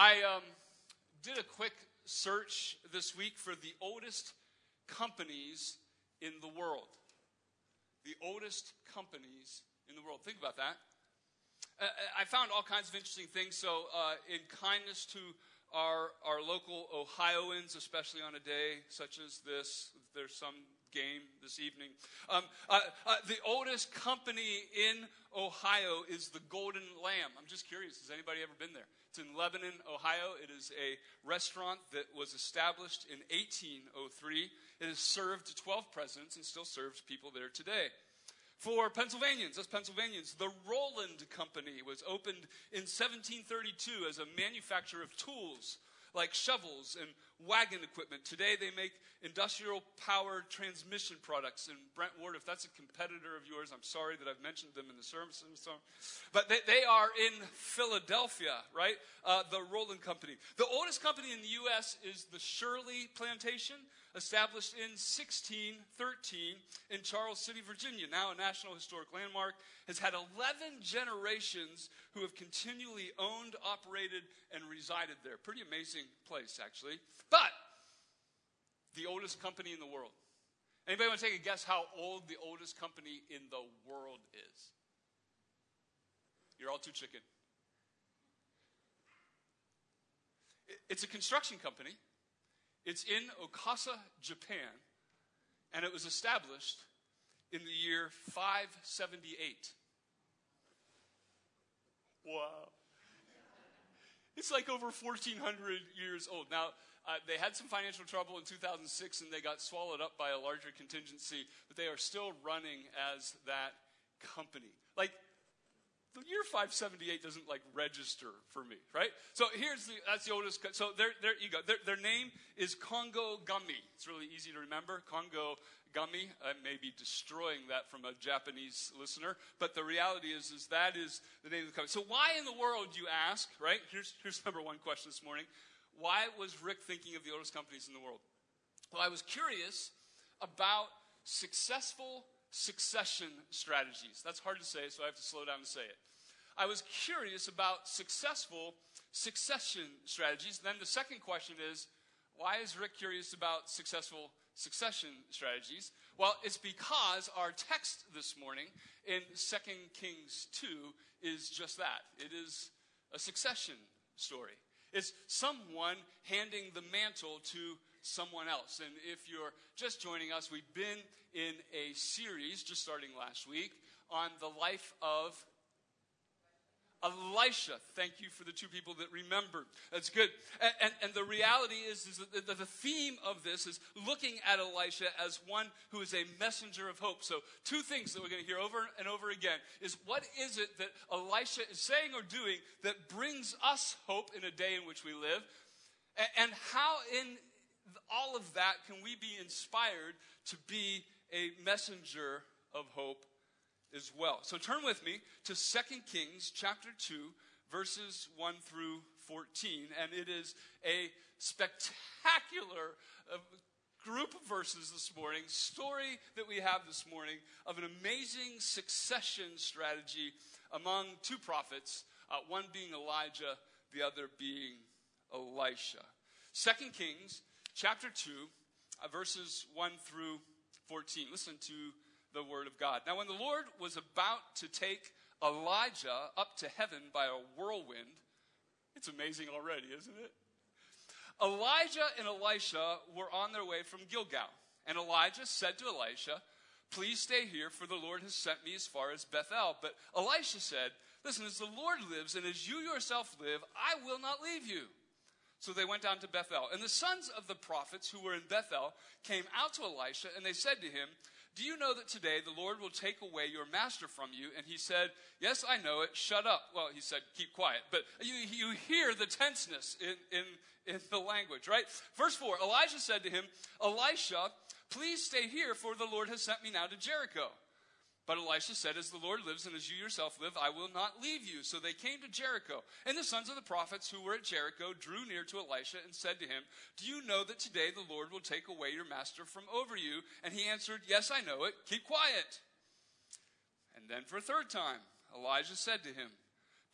I um, did a quick search this week for the oldest companies in the world. The oldest companies in the world. Think about that. Uh, I found all kinds of interesting things. So, uh, in kindness to our, our local Ohioans, especially on a day such as this, there's some game this evening. Um, uh, uh, the oldest company in Ohio is the Golden Lamb. I'm just curious, has anybody ever been there? It's in Lebanon, Ohio. It is a restaurant that was established in 1803. It has served 12 presidents and still serves people there today. For Pennsylvanians, us Pennsylvanians, the Rowland Company was opened in 1732 as a manufacturer of tools like shovels and wagon equipment. Today they make industrial power transmission products. And Brent Ward, if that's a competitor of yours, I'm sorry that I've mentioned them in the sermon. But they, they are in Philadelphia, right? Uh, the Rowland Company. The oldest company in the U.S. is the Shirley Plantation, established in 1613 in Charles City, Virginia, now a National Historic Landmark, has had 11 generations who have continually owned, operated, and resided there. Pretty amazing place, actually. But the oldest company in the world. Anybody want to take a guess how old the oldest company in the world is? You're all too chicken. It's a construction company. It's in Osaka, Japan, and it was established in the year 578. Wow. It's like over 1,400 years old. Now, uh, they had some financial trouble in 2006 and they got swallowed up by a larger contingency, but they are still running as that company. Like, the year 578 doesn't like register for me, right? So here's the, that's the oldest, so there, there you go. Their, their name is Kongo Gumi. It's really easy to remember. Kongo Gumi. I may be destroying that from a Japanese listener, but the reality is, is that is the name of the company. So why in the world, you ask, right? Here's, here's number one question this morning. Why was Rick thinking of the oldest companies in the world? Well, I was curious about successful succession strategies. That's hard to say, so I have to slow down to say it. I was curious about successful succession strategies. Then the second question is why is Rick curious about successful succession strategies? Well, it's because our text this morning in 2 Kings 2 is just that it is a succession story. It's someone handing the mantle to someone else. And if you're just joining us, we've been in a series just starting last week on the life of Elisha. Thank you for the two people that remembered. That's good. And, and, and the reality is, is that the, the theme of this is looking at Elisha as one who is a messenger of hope. So, two things that we're going to hear over and over again is what is it that Elisha is saying or doing that brings us hope in a day in which we live? And, and how, in all of that, can we be inspired to be a messenger of hope as well? So turn with me to 2 Kings chapter 2, verses 1 through 14. And it is a spectacular uh, group of verses this morning, story that we have this morning of an amazing succession strategy among two prophets, uh, one being Elijah, the other being Elisha. Second Kings chapter 2, uh, verses 1 through 14. Listen to the word of God. Now, when the Lord was about to take Elijah up to heaven by a whirlwind, it's amazing already, isn't it? Elijah and Elisha were on their way from Gilgal. And Elijah said to Elisha, Please stay here, for the Lord has sent me as far as Bethel. But Elisha said, Listen, as the Lord lives and as you yourself live, I will not leave you. So they went down to Bethel. And the sons of the prophets who were in Bethel came out to Elisha, and they said to him, Do you know that today the Lord will take away your master from you? And he said, Yes, I know it. Shut up. Well, he said, Keep quiet. But you, you hear the tenseness in, in, in the language, right? Verse 4 Elijah said to him, Elisha, please stay here, for the Lord has sent me now to Jericho. But Elisha said, As the Lord lives and as you yourself live, I will not leave you. So they came to Jericho. And the sons of the prophets who were at Jericho drew near to Elisha and said to him, Do you know that today the Lord will take away your master from over you? And he answered, Yes, I know it. Keep quiet. And then for a third time, Elijah said to him,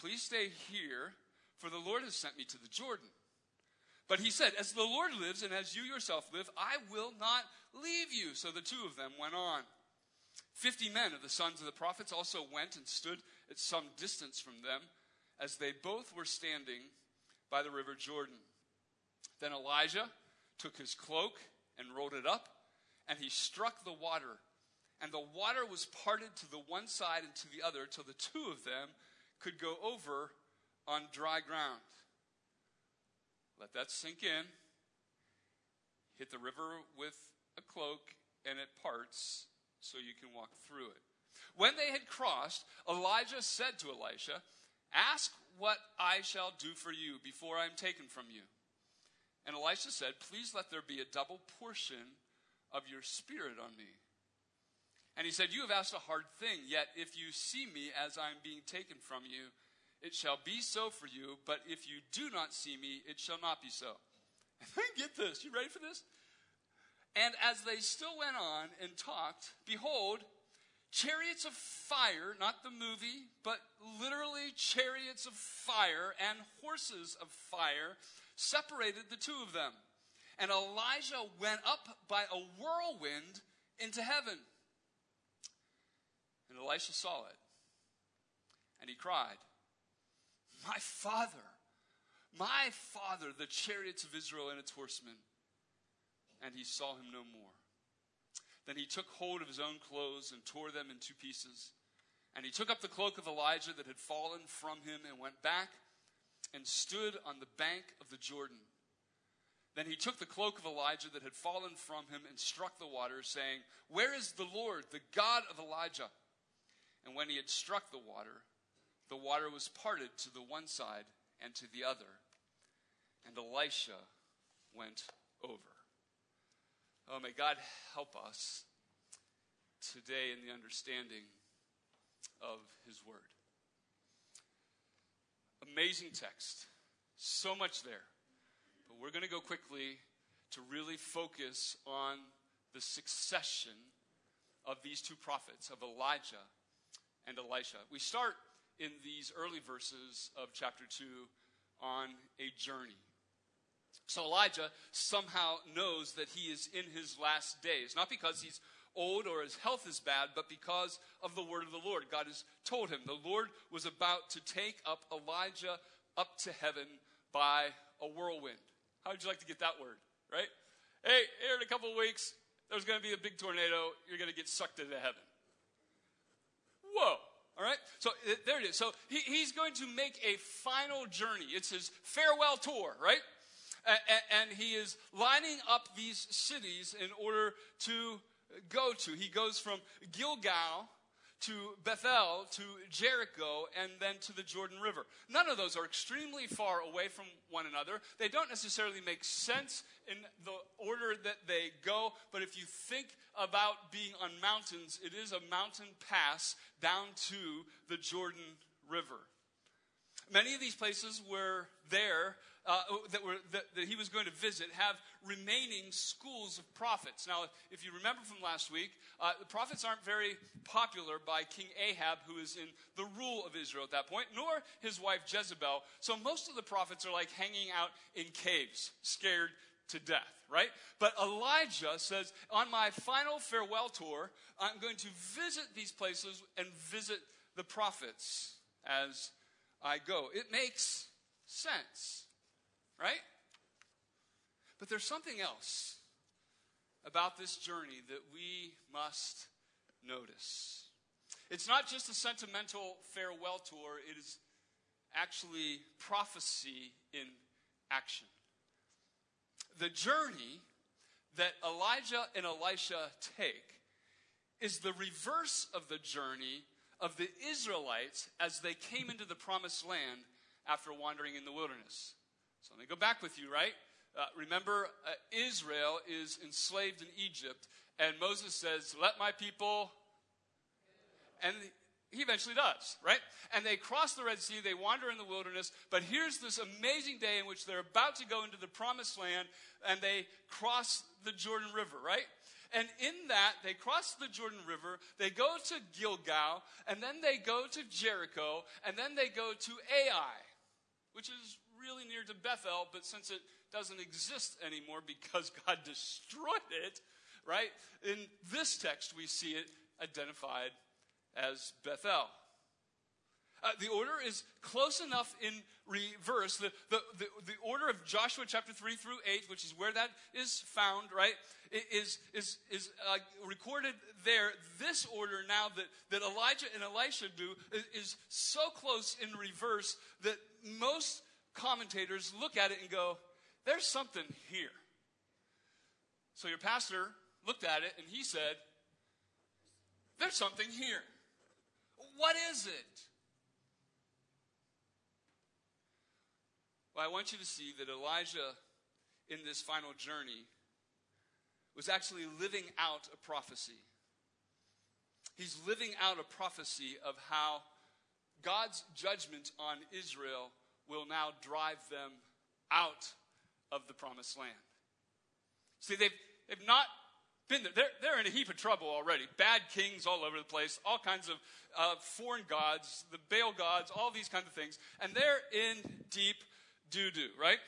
Please stay here, for the Lord has sent me to the Jordan. But he said, As the Lord lives and as you yourself live, I will not leave you. So the two of them went on. Fifty men of the sons of the prophets also went and stood at some distance from them, as they both were standing by the river Jordan. Then Elijah took his cloak and rolled it up, and he struck the water. And the water was parted to the one side and to the other till the two of them could go over on dry ground. Let that sink in. Hit the river with a cloak, and it parts so you can walk through it. When they had crossed, Elijah said to Elisha, Ask what I shall do for you before I am taken from you. And Elisha said, Please let there be a double portion of your spirit on me. And he said, You have asked a hard thing, yet if you see me as I am being taken from you, it shall be so for you, but if you do not see me, it shall not be so. then Get this. You ready for this? And as they still went on and talked, behold, chariots of fire, not the movie, but literally chariots of fire and horses of fire separated the two of them. And Elijah went up by a whirlwind into heaven. And Elisha saw it. And he cried, My father, my father, the chariots of Israel and its horsemen. And he saw him no more. Then he took hold of his own clothes and tore them in two pieces. And he took up the cloak of Elijah that had fallen from him and went back and stood on the bank of the Jordan. Then he took the cloak of Elijah that had fallen from him and struck the water, saying, Where is the Lord, the God of Elijah? And when he had struck the water, the water was parted to the one side and to the other, and Elisha went over. Oh, may God help us today in the understanding of his word. Amazing text. So much there. But we're going to go quickly to really focus on the succession of these two prophets, of Elijah and Elisha. We start in these early verses of chapter 2 on a journey. So Elijah somehow knows that he is in his last days, not because he's old or his health is bad, but because of the word of the Lord. God has told him the Lord was about to take up Elijah up to heaven by a whirlwind. How would you like to get that word, right? Hey, here in a couple of weeks, there's going to be a big tornado. You're going to get sucked into heaven. Whoa. All right? So there it is. So he, he's going to make a final journey. It's his farewell tour, right? And he is lining up these cities in order to go to. He goes from Gilgal to Bethel to Jericho and then to the Jordan River. None of those are extremely far away from one another. They don't necessarily make sense in the order that they go, but if you think about being on mountains, it is a mountain pass down to the Jordan River. Many of these places were there uh, that, were, that, that, he was going to visit have remaining schools of prophets. Now, if you remember from last week, uh, the prophets aren't very popular by King Ahab, who is in the rule of Israel at that point, nor his wife Jezebel. So most of the prophets are like hanging out in caves, scared to death, right? But Elijah says, on my final farewell tour, I'm going to visit these places and visit the prophets as I go. It makes sense right? But there's something else about this journey that we must notice. It's not just a sentimental farewell tour, it is actually prophecy in action. The journey that Elijah and Elisha take is the reverse of the journey of the Israelites as they came into the promised land after wandering in the wilderness. So let me go back with you, right? Uh, remember, uh, Israel is enslaved in Egypt, and Moses says, Let my people. And he eventually does, right? And they cross the Red Sea, they wander in the wilderness, but here's this amazing day in which they're about to go into the promised land, and they cross the Jordan River, right? And in that, they cross the Jordan River, they go to Gilgal, and then they go to Jericho, and then they go to Ai which is really near to Bethel, but since it doesn't exist anymore because God destroyed it, right? In this text, we see it identified as Bethel. Uh, the order is close enough in reverse. The, the, the, the, order of Joshua chapter 3 through 8, which is where that is found, right, is, is, is uh, recorded there. This order now that, that Elijah and Elisha do is, is so close in reverse that most commentators look at it and go, there's something here. So your pastor looked at it and he said, there's something here. What is it? Well, I want you to see that Elijah, in this final journey, was actually living out a prophecy. He's living out a prophecy of how God's judgment on Israel will now drive them out of the promised land. See, they've, they've not been there. They're, they're in a heap of trouble already. Bad kings all over the place, all kinds of uh, foreign gods, the Baal gods, all these kinds of things. And they're in deep doo doo, right?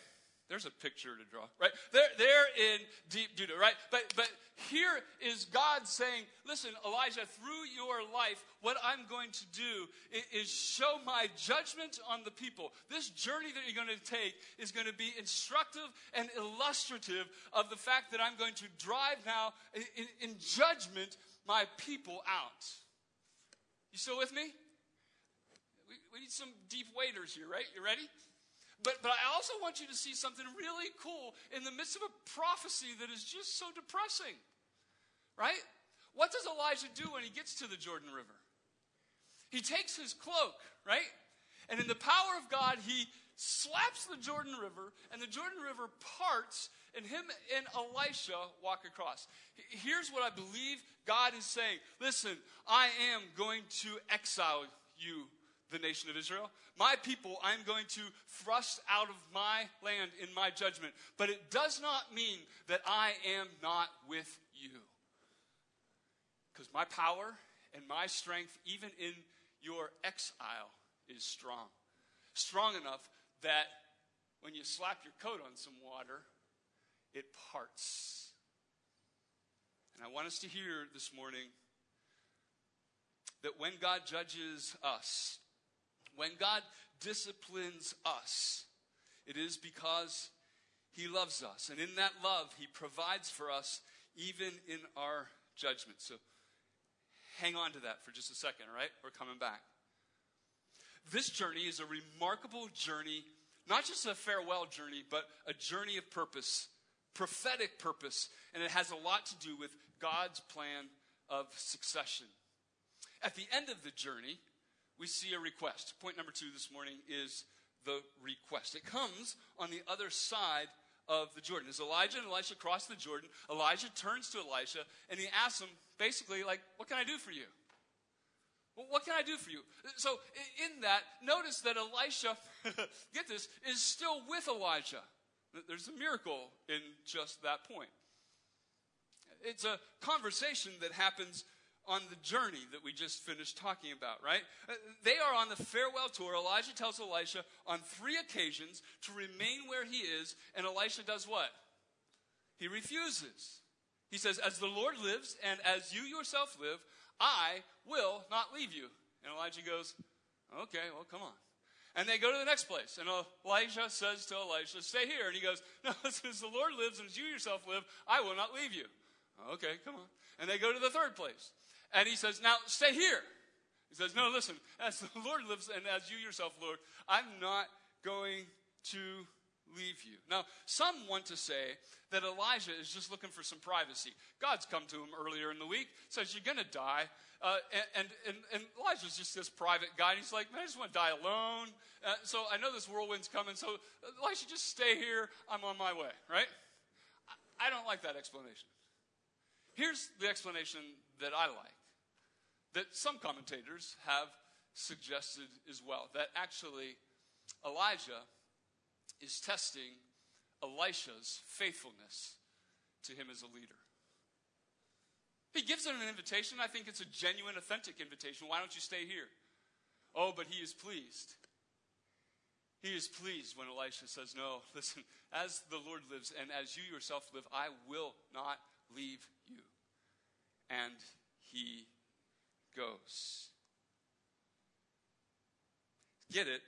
There's a picture to draw, right? They're, they're in deep doo, right? But, but here is God saying, listen, Elijah, through your life, what I'm going to do is show my judgment on the people. This journey that you're going to take is going to be instructive and illustrative of the fact that I'm going to drive now in, in judgment my people out. You still with me? We, we need some deep waders here, right? You ready? But, but I also want you to see something really cool in the midst of a prophecy that is just so depressing. Right? What does Elijah do when he gets to the Jordan River? He takes his cloak, right? And in the power of God, he slaps the Jordan River, and the Jordan River parts, and him and Elisha walk across. Here's what I believe God is saying Listen, I am going to exile you the nation of Israel. My people, I'm going to thrust out of my land in my judgment. But it does not mean that I am not with you. Because my power and my strength, even in your exile, is strong. Strong enough that when you slap your coat on some water, it parts. And I want us to hear this morning that when God judges us, when God disciplines us, it is because He loves us. And in that love, He provides for us even in our judgment. So hang on to that for just a second, all right? We're coming back. This journey is a remarkable journey, not just a farewell journey, but a journey of purpose, prophetic purpose, and it has a lot to do with God's plan of succession. At the end of the journey, we see a request. Point number two this morning is the request. It comes on the other side of the Jordan. As Elijah and Elisha cross the Jordan, Elijah turns to Elisha and he asks him basically, like, what can I do for you? What can I do for you? So, in that, notice that Elisha, get this, is still with Elijah. There's a miracle in just that point. It's a conversation that happens on the journey that we just finished talking about, right? Uh, they are on the farewell tour. Elijah tells Elisha on three occasions to remain where he is, and Elisha does what? He refuses. He says, As the Lord lives and as you yourself live, I will not leave you. And Elijah goes, Okay, well, come on. And they go to the next place. And Elijah says to Elisha, Stay here. And he goes, No, as the Lord lives and as you yourself live, I will not leave you. Okay, come on. And they go to the third place. And he says, Now stay here. He says, No, listen, as the Lord lives and as you yourself, Lord, I'm not going to leave you. Now, some want to say that Elijah is just looking for some privacy. God's come to him earlier in the week, says, You're going to die. Uh, and, and, and Elijah's just this private guy. And he's like, Man, I just want to die alone. Uh, so I know this whirlwind's coming. So Elijah, just stay here. I'm on my way, right? I, I don't like that explanation. Here's the explanation that I like that some commentators have suggested as well that actually Elijah is testing Elisha's faithfulness to him as a leader. He gives him an invitation. I think it's a genuine, authentic invitation. Why don't you stay here? Oh, but he is pleased. He is pleased when Elisha says, No, listen, as the Lord lives and as you yourself live, I will not leave you. And he goes. Get it?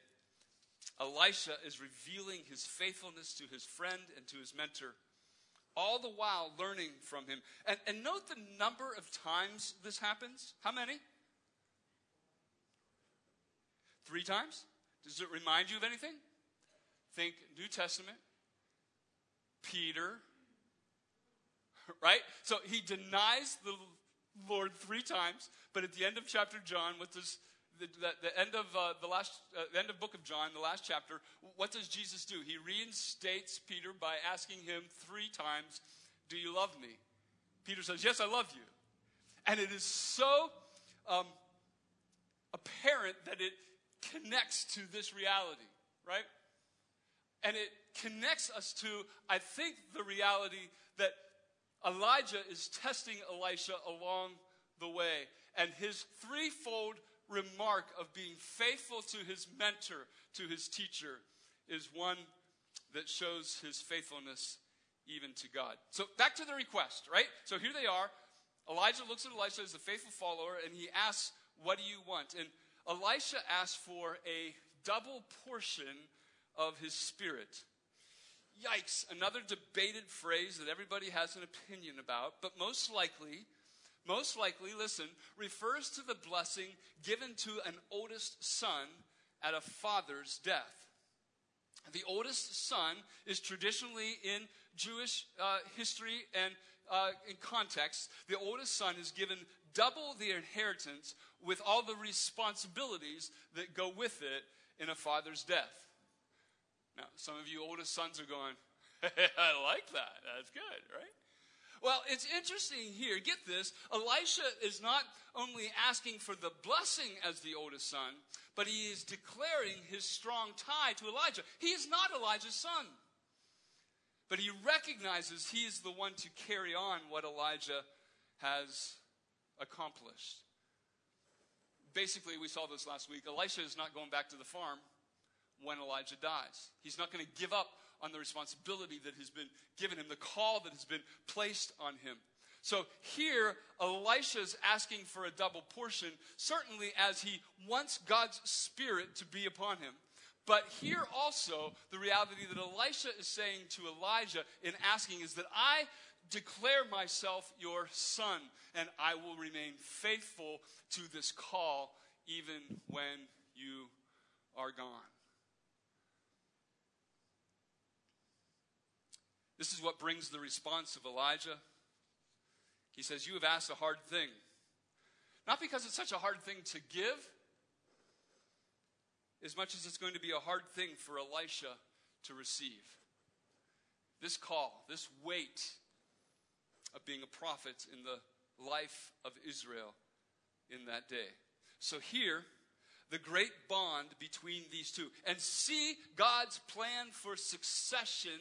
Elisha is revealing his faithfulness to his friend and to his mentor, all the while learning from him. And, and note the number of times this happens. How many? Three times? Does it remind you of anything? Think New Testament, Peter, right? So he denies the Lord three times, but at the end of chapter John, what does the, the, the end of uh, the last uh, the end of book of John, the last chapter, what does Jesus do? He reinstates Peter by asking him three times, "Do you love me?" Peter says, "Yes, I love you," and it is so um, apparent that it connects to this reality, right? And it connects us to, I think, the reality that Elijah is testing Elisha along the way. And his threefold remark of being faithful to his mentor, to his teacher, is one that shows his faithfulness even to God. So back to the request, right? So here they are. Elijah looks at Elisha as a faithful follower and he asks, What do you want? And Elisha asks for a double portion of his spirit. Yikes, another debated phrase that everybody has an opinion about, but most likely, most likely, listen, refers to the blessing given to an oldest son at a father's death. The oldest son is traditionally in Jewish uh, history and uh, in context, the oldest son is given double the inheritance with all the responsibilities that go with it in a father's death. Now, some of you oldest sons are going, I like that. That's good, right? Well, it's interesting here. Get this. Elisha is not only asking for the blessing as the oldest son, but he is declaring his strong tie to Elijah. He is not Elijah's son, but he recognizes he is the one to carry on what Elijah has accomplished. Basically, we saw this last week. Elisha is not going back to the farm when Elijah dies. He's not going to give up on the responsibility that has been given him, the call that has been placed on him. So here, Elisha's asking for a double portion, certainly as he wants God's Spirit to be upon him. But here also, the reality that Elisha is saying to Elijah in asking is that I declare myself your son, and I will remain faithful to this call even when you are gone. This is what brings the response of Elijah. He says, You have asked a hard thing. Not because it's such a hard thing to give, as much as it's going to be a hard thing for Elisha to receive. This call, this weight of being a prophet in the life of Israel in that day. So here, the great bond between these two, and see God's plan for succession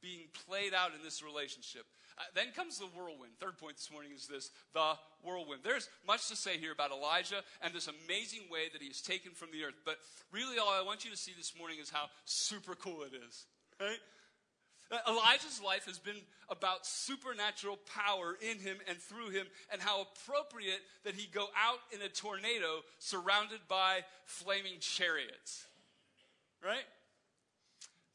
being played out in this relationship. Uh, then comes the whirlwind. Third point this morning is this the whirlwind. There's much to say here about Elijah and this amazing way that he is taken from the earth. But really, all I want you to see this morning is how super cool it is. Right? Uh, Elijah's life has been about supernatural power in him and through him, and how appropriate that he go out in a tornado surrounded by flaming chariots. Right?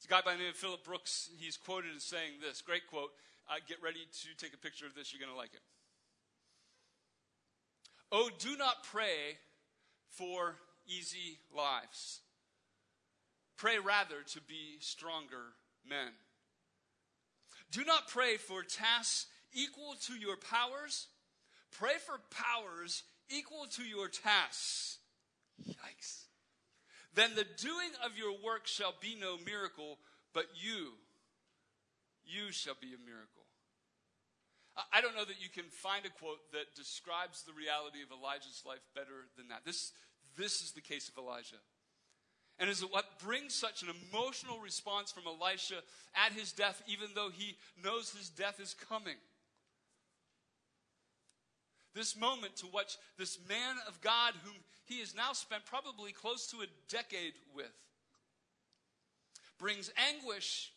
It's a guy by the name of Phillips Brooks. He's quoted as saying this great quote. Uh, get ready to take a picture of this. You're going to like it. Oh, do not pray for easy lives. Pray rather to be stronger men. Do not pray for tasks equal to your powers. Pray for powers equal to your tasks. Yikes. Then the doing of your work shall be no miracle, but you, you shall be a miracle. I don't know that you can find a quote that describes the reality of Elijah's life better than that. This, this is the case of Elijah. And is what brings such an emotional response from Elisha at his death, even though he knows his death is coming. This moment to watch this man of God, whom he has now spent probably close to a decade with, brings anguish,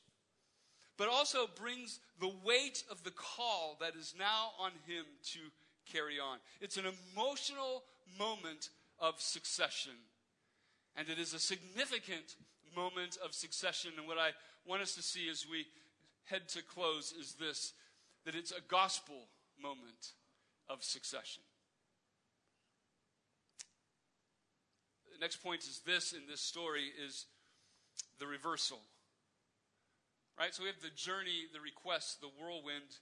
but also brings the weight of the call that is now on him to carry on. It's an emotional moment of succession. And it is a significant moment of succession. And what I want us to see as we head to close is this that it's a gospel moment of succession. The next point is this in this story is the reversal. Right? So we have the journey, the request, the whirlwind,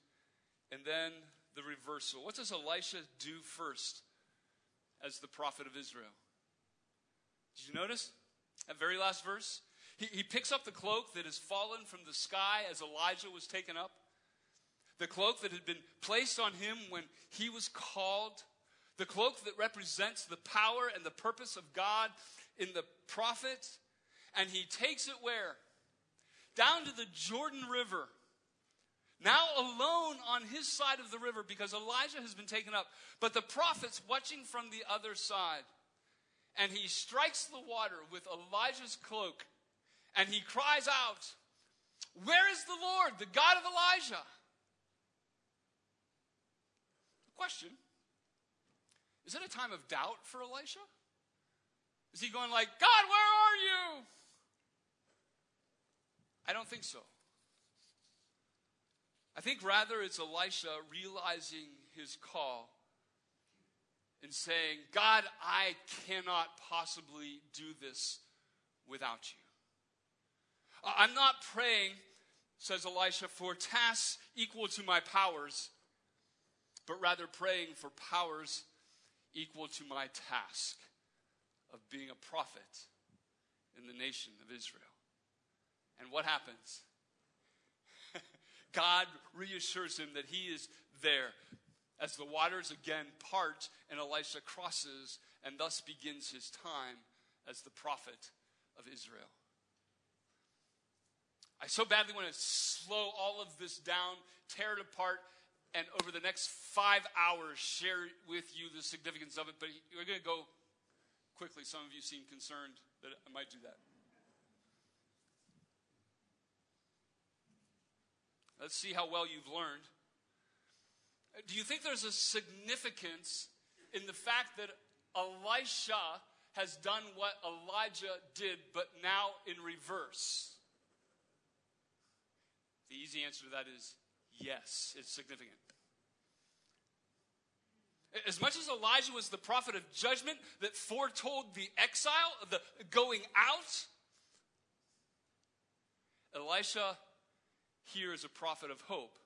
and then the reversal. What does Elisha do first as the prophet of Israel? Did you notice? That very last verse? He, he picks up the cloak that has fallen from the sky as Elijah was taken up, the cloak that had been placed on him when he was called, the cloak that represents the power and the purpose of God in the prophet, and he takes it where? Down to the Jordan River. Now alone on his side of the river because Elijah has been taken up, but the prophet's watching from the other side. And he strikes the water with Elijah's cloak and he cries out, Where is the Lord, the God of Elijah? Question Is it a time of doubt for Elisha? Is he going like, God, where are you? I don't think so. I think rather it's Elisha realizing his call and saying, God, I cannot possibly do this without you. Uh, I'm not praying, says Elisha, for tasks equal to my powers, but rather praying for powers equal to my task of being a prophet in the nation of Israel. And what happens? God reassures him that he is there as the waters again part and Elisha crosses and thus begins his time as the prophet of Israel. I so badly want to slow all of this down, tear it apart, and over the next five hours share with you the significance of it. But we're going to go quickly. Some of you seem concerned that I might do that. Let's see how well you've learned. Do you think there's a significance in the fact that Elisha has done what Elijah did, but now in reverse? The easy answer to that is yes, it's significant. As much as Elijah was the prophet of judgment that foretold the exile, the going out, Elisha here is a prophet of hope,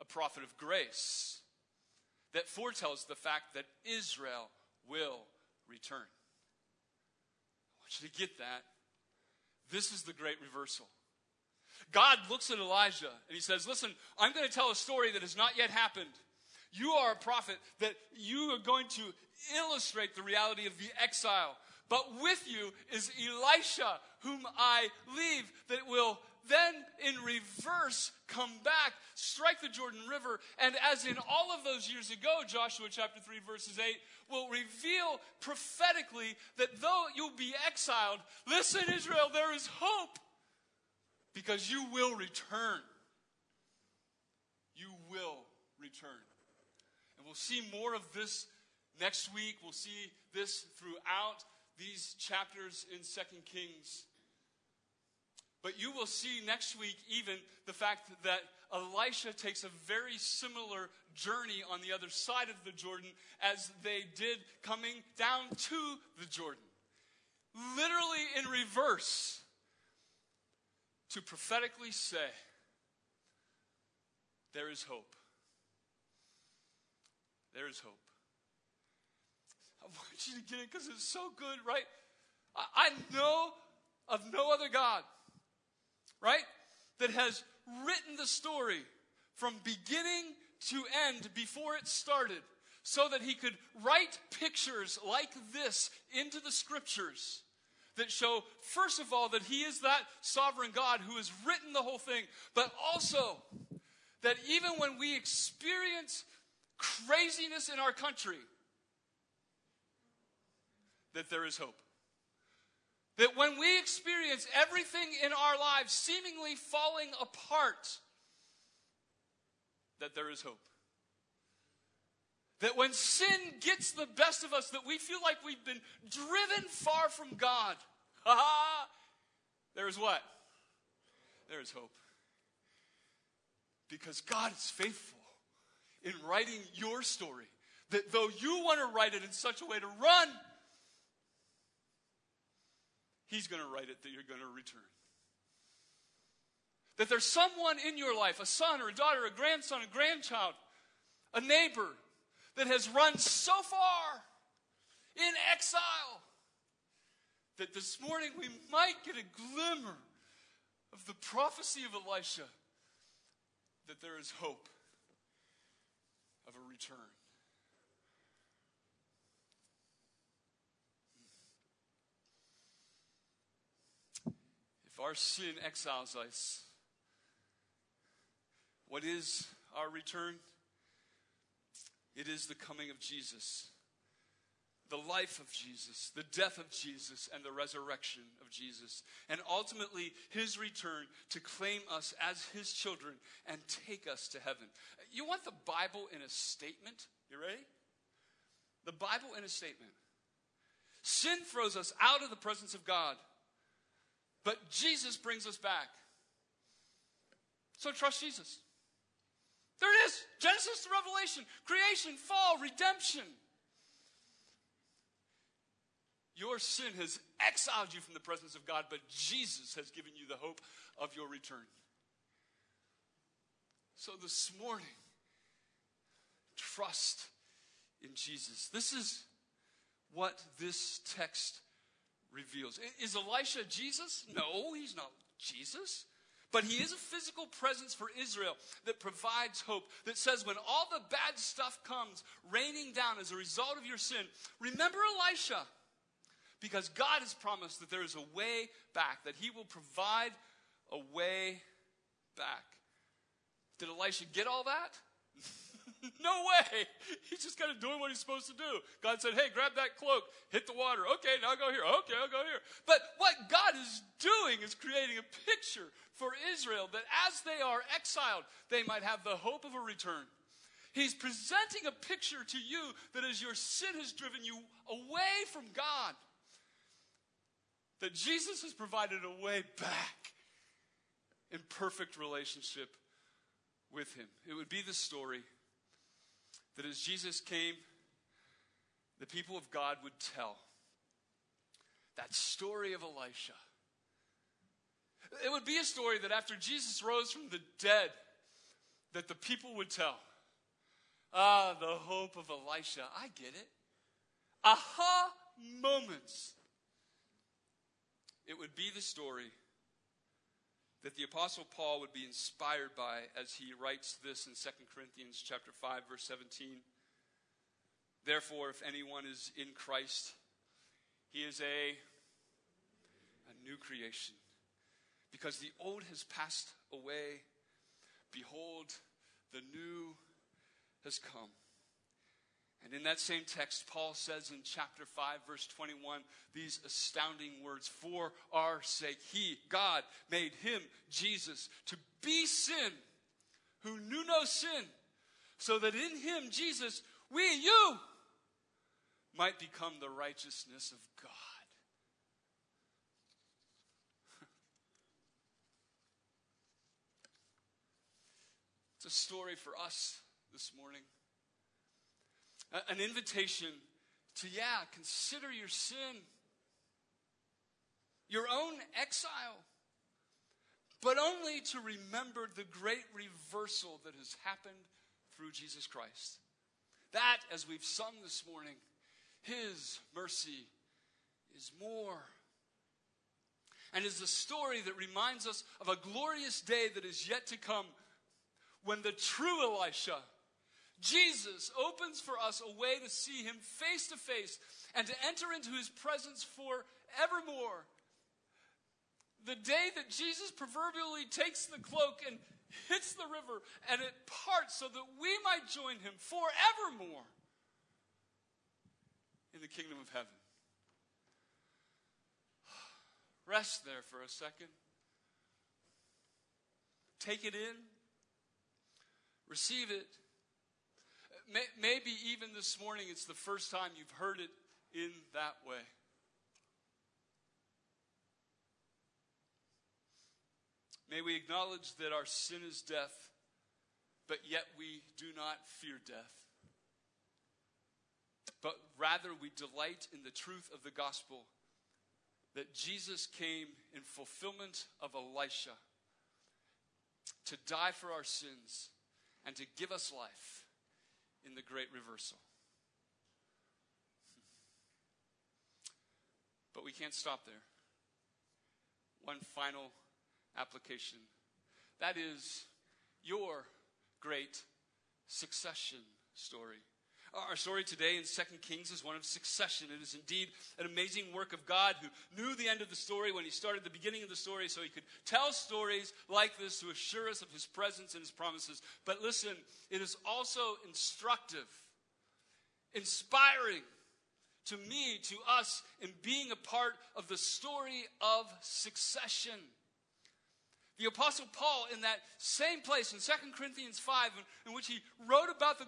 a prophet of grace that foretells the fact that Israel will return. I want you to get that. This is the great reversal. God looks at Elijah and he says, Listen, I'm going to tell a story that has not yet happened. You are a prophet that you are going to illustrate the reality of the exile. But with you is Elisha, whom I leave, that will then in reverse come back, strike the Jordan River, and as in all of those years ago, Joshua chapter 3, verses 8, will reveal prophetically that though you'll be exiled, listen, Israel, there is hope because you will return. You will return. We'll see more of this next week. We'll see this throughout these chapters in Second Kings. But you will see next week even the fact that Elisha takes a very similar journey on the other side of the Jordan as they did coming down to the Jordan. Literally in reverse to prophetically say, There is hope. There is hope. I want you to get it because it's so good, right? I, I know of no other God, right, that has written the story from beginning to end before it started so that he could write pictures like this into the scriptures that show, first of all, that He is that sovereign God who has written the whole thing, but also that even when we experience craziness in our country, that there is hope. That when we experience everything in our lives seemingly falling apart, that there is hope. That when sin gets the best of us, that we feel like we've been driven far from God, there is what? There is hope. Because God is faithful in writing your story. That though you want to write it in such a way to run, He's going to write it that you're going to return. That there's someone in your life, a son or a daughter, a grandson, a grandchild, a neighbor, that has run so far in exile that this morning we might get a glimmer of the prophecy of Elisha that there is hope return. If our sin exiles us, what is our return? It is the coming of Jesus, the life of Jesus, the death of Jesus, and the resurrection of Jesus. And ultimately, his return to claim us as his children and take us to heaven. You want the Bible in a statement? You ready? The Bible in a statement. Sin throws us out of the presence of God, but Jesus brings us back. So trust Jesus. There it is Genesis to Revelation, creation, fall, redemption. Your sin has exiled you from the presence of God, but Jesus has given you the hope of your return. So this morning, trust in Jesus. This is what this text reveals. Is Elisha Jesus? No, he's not Jesus. But he is a physical presence for Israel that provides hope, that says when all the bad stuff comes raining down as a result of your sin, remember Elisha. Because God has promised that there is a way back, that he will provide a way back. Did Elisha get all that? no way. He's just kind of doing what he's supposed to do. God said, hey, grab that cloak, hit the water. Okay, now go here. Okay, I'll go here. But what God is doing is creating a picture for Israel that as they are exiled, they might have the hope of a return. He's presenting a picture to you that as your sin has driven you away from God, that Jesus has provided a way back in perfect relationship with Him. It would be the story that as Jesus came, the people of God would tell that story of Elisha. It would be a story that after Jesus rose from the dead, that the people would tell. Ah, the hope of Elisha. I get it. Aha moments. It would be the story that the apostle Paul would be inspired by as he writes this in 2 Corinthians chapter 5 verse 17. Therefore if anyone is in Christ he is a a new creation because the old has passed away behold the new has come. And in that same text, Paul says in chapter 5, verse 21, these astounding words For our sake, He, God, made Him, Jesus, to be sin, who knew no sin, so that in Him, Jesus, we, you, might become the righteousness of God. it's a story for us this morning an invitation to, yeah, consider your sin, your own exile, but only to remember the great reversal that has happened through Jesus Christ. That, as we've sung this morning, His mercy is more. And is a story that reminds us of a glorious day that is yet to come when the true Elisha Jesus opens for us a way to see him face to face and to enter into his presence forevermore. The day that Jesus proverbially takes the cloak and hits the river and it parts so that we might join him forevermore in the kingdom of heaven. Rest there for a second. Take it in. Receive it. Maybe even this morning it's the first time you've heard it in that way. May we acknowledge that our sin is death, but yet we do not fear death. But rather we delight in the truth of the gospel that Jesus came in fulfillment of Elisha to die for our sins and to give us life in the great reversal. But we can't stop there. One final application that is your great succession story. Uh, our story today in 2 Kings is one of succession. It is indeed an amazing work of God who knew the end of the story when he started the beginning of the story so he could tell stories like this to assure us of his presence and his promises. But listen, it is also instructive, inspiring to me, to us, in being a part of the story of succession. The Apostle Paul, in that same place in 2 Corinthians 5, in, in which he wrote about the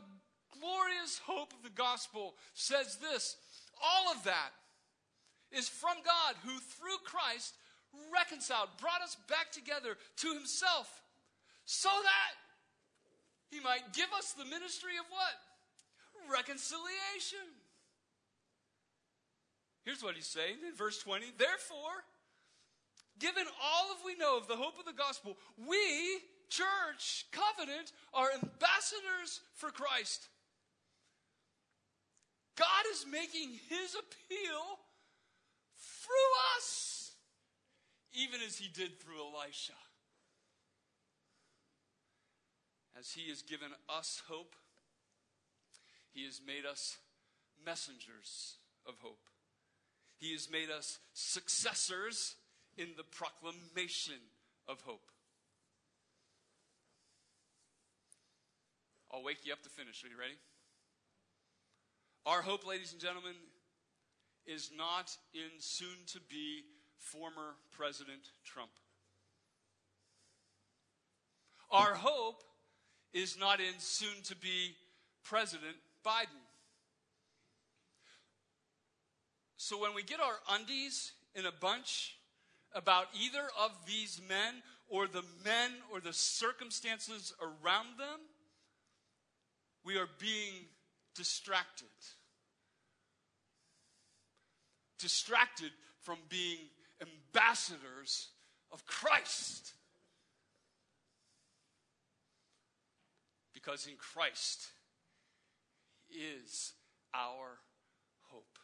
glorious hope of the gospel, says this All of that is from God, who through Christ reconciled, brought us back together to himself, so that he might give us the ministry of what? Reconciliation. Here's what he's saying in verse 20. Therefore, given all of we know of the hope of the gospel, we, church, covenant, are ambassadors for Christ. God is making his appeal through us, even as he did through Elisha. As he has given us hope, he has made us messengers of hope. He has made us successors in the proclamation of hope. I'll wake you up to finish. Are you ready? Our hope, ladies and gentlemen, is not in soon to be former President Trump. Our hope is not in soon to be President Biden. So when we get our undies in a bunch about either of these men or the men or the circumstances around them, we are being distracted. Distracted from being ambassadors of Christ. Because in Christ is our hope.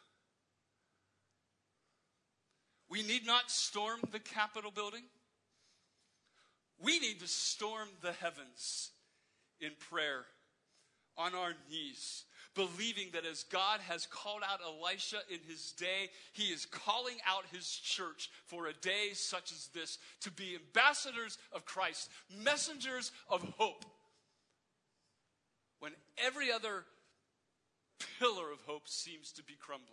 We need not storm the Capitol building. We need to storm the heavens in prayer on our knees, believing that as God has called out Elisha in his day, he is calling out his church for a day such as this to be ambassadors of Christ, messengers of hope. When every other pillar of hope seems to be crumbling.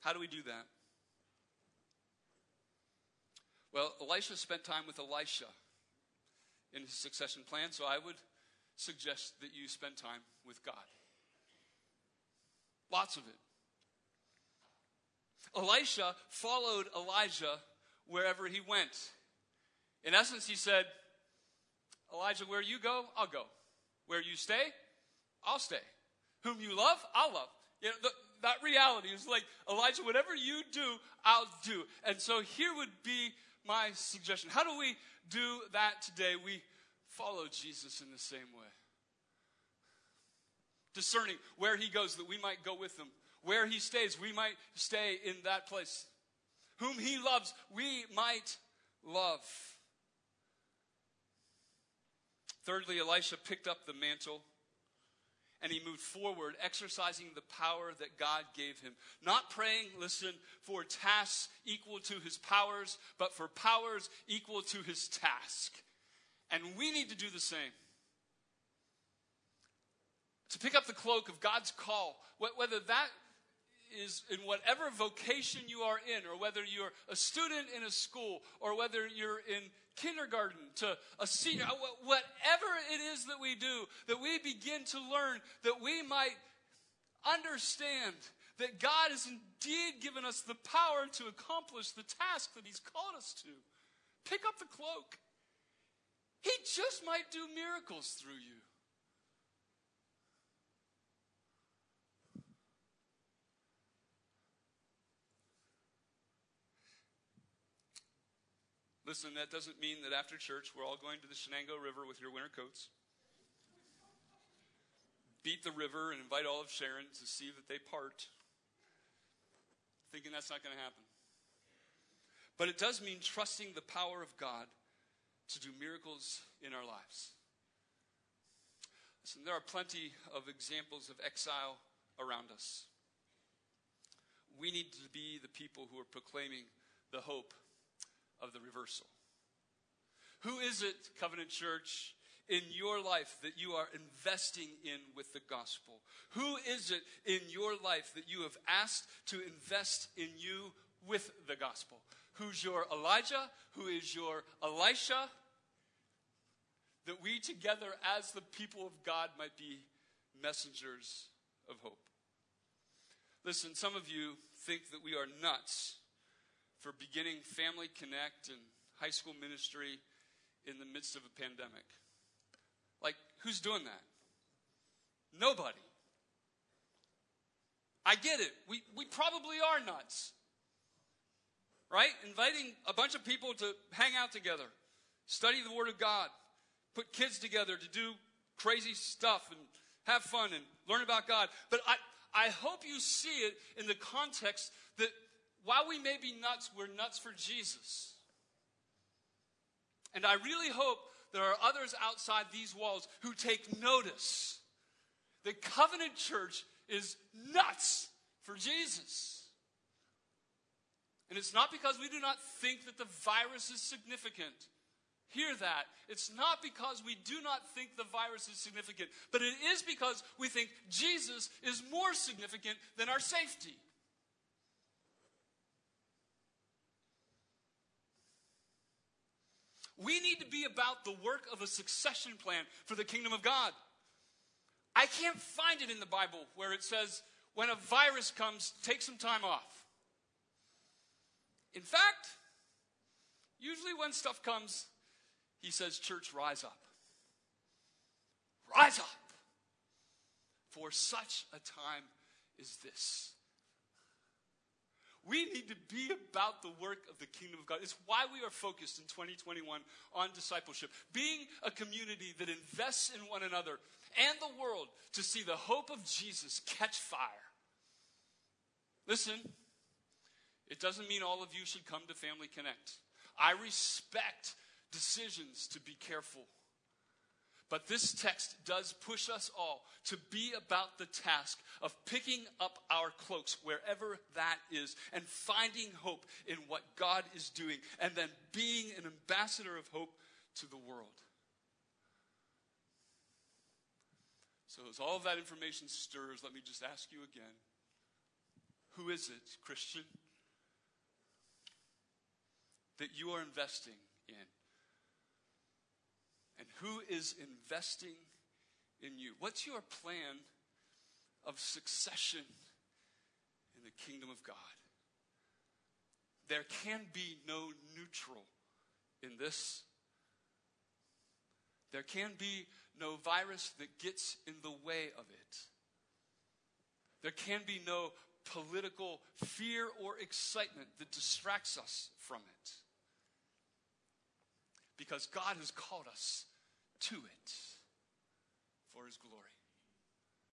How do we do that? Well, Elisha spent time with Elisha in his succession plan, so I would suggest that you spend time with God. Lots of it. Elisha followed Elijah wherever he went. In essence, he said, Elijah, where you go, I'll go. Where you stay, I'll stay. Whom you love, I'll love. You know, the, that reality is like, Elijah, whatever you do, I'll do. And so here would be my suggestion. How do we do that today? We follow Jesus in the same way. Discerning where he goes that we might go with him. Where he stays, we might stay in that place. Whom he loves, we might love. Thirdly, Elisha picked up the mantle and he moved forward, exercising the power that God gave him. Not praying, listen, for tasks equal to his powers, but for powers equal to his task. And we need to do the same. To pick up the cloak of God's call, whether that is in whatever vocation you are in, or whether you're a student in a school, or whether you're in kindergarten to a senior, uh, whatever it is that we do, that we begin to learn that we might understand that God has indeed given us the power to accomplish the task that He's called us to. Pick up the cloak. He just might do miracles through you. Listen, that doesn't mean that after church we're all going to the Shenango River with your winter coats. Beat the river and invite all of Sharon to see that they part. Thinking that's not going to happen. But it does mean trusting the power of God to do miracles in our lives. Listen, there are plenty of examples of exile around us. We need to be the people who are proclaiming the hope of the reversal. Who is it, Covenant Church, in your life that you are investing in with the gospel? Who is it in your life that you have asked to invest in you with the gospel? Who's your Elijah? Who is your Elisha? That we together, as the people of God, might be messengers of hope. Listen, some of you think that we are nuts for beginning Family Connect and high school ministry in the midst of a pandemic. Like, who's doing that? Nobody. I get it. We, we probably are nuts. Right? Inviting a bunch of people to hang out together, study the Word of God, put kids together to do crazy stuff and have fun and learn about God. But I, I hope you see it in the context that while we may be nuts, we're nuts for Jesus. And I really hope there are others outside these walls who take notice. The covenant church is nuts for Jesus. And it's not because we do not think that the virus is significant. Hear that. It's not because we do not think the virus is significant, but it is because we think Jesus is more significant than our safety. We need to be about the work of a succession plan for the kingdom of God. I can't find it in the Bible where it says, when a virus comes, take some time off. In fact, usually when stuff comes, he says, Church, rise up. Rise up. For such a time is this. We need to be about the work of the kingdom of God. It's why we are focused in 2021 on discipleship, being a community that invests in one another and the world to see the hope of Jesus catch fire. Listen, it doesn't mean all of you should come to Family Connect. I respect decisions to be careful but this text does push us all to be about the task of picking up our cloaks wherever that is and finding hope in what God is doing and then being an ambassador of hope to the world. So, as all of that information stirs, let me just ask you again who is it, Christian, that you are investing in? And who is investing in you? What's your plan of succession in the kingdom of God? There can be no neutral in this. There can be no virus that gets in the way of it. There can be no political fear or excitement that distracts us from it because God has called us to it for His glory.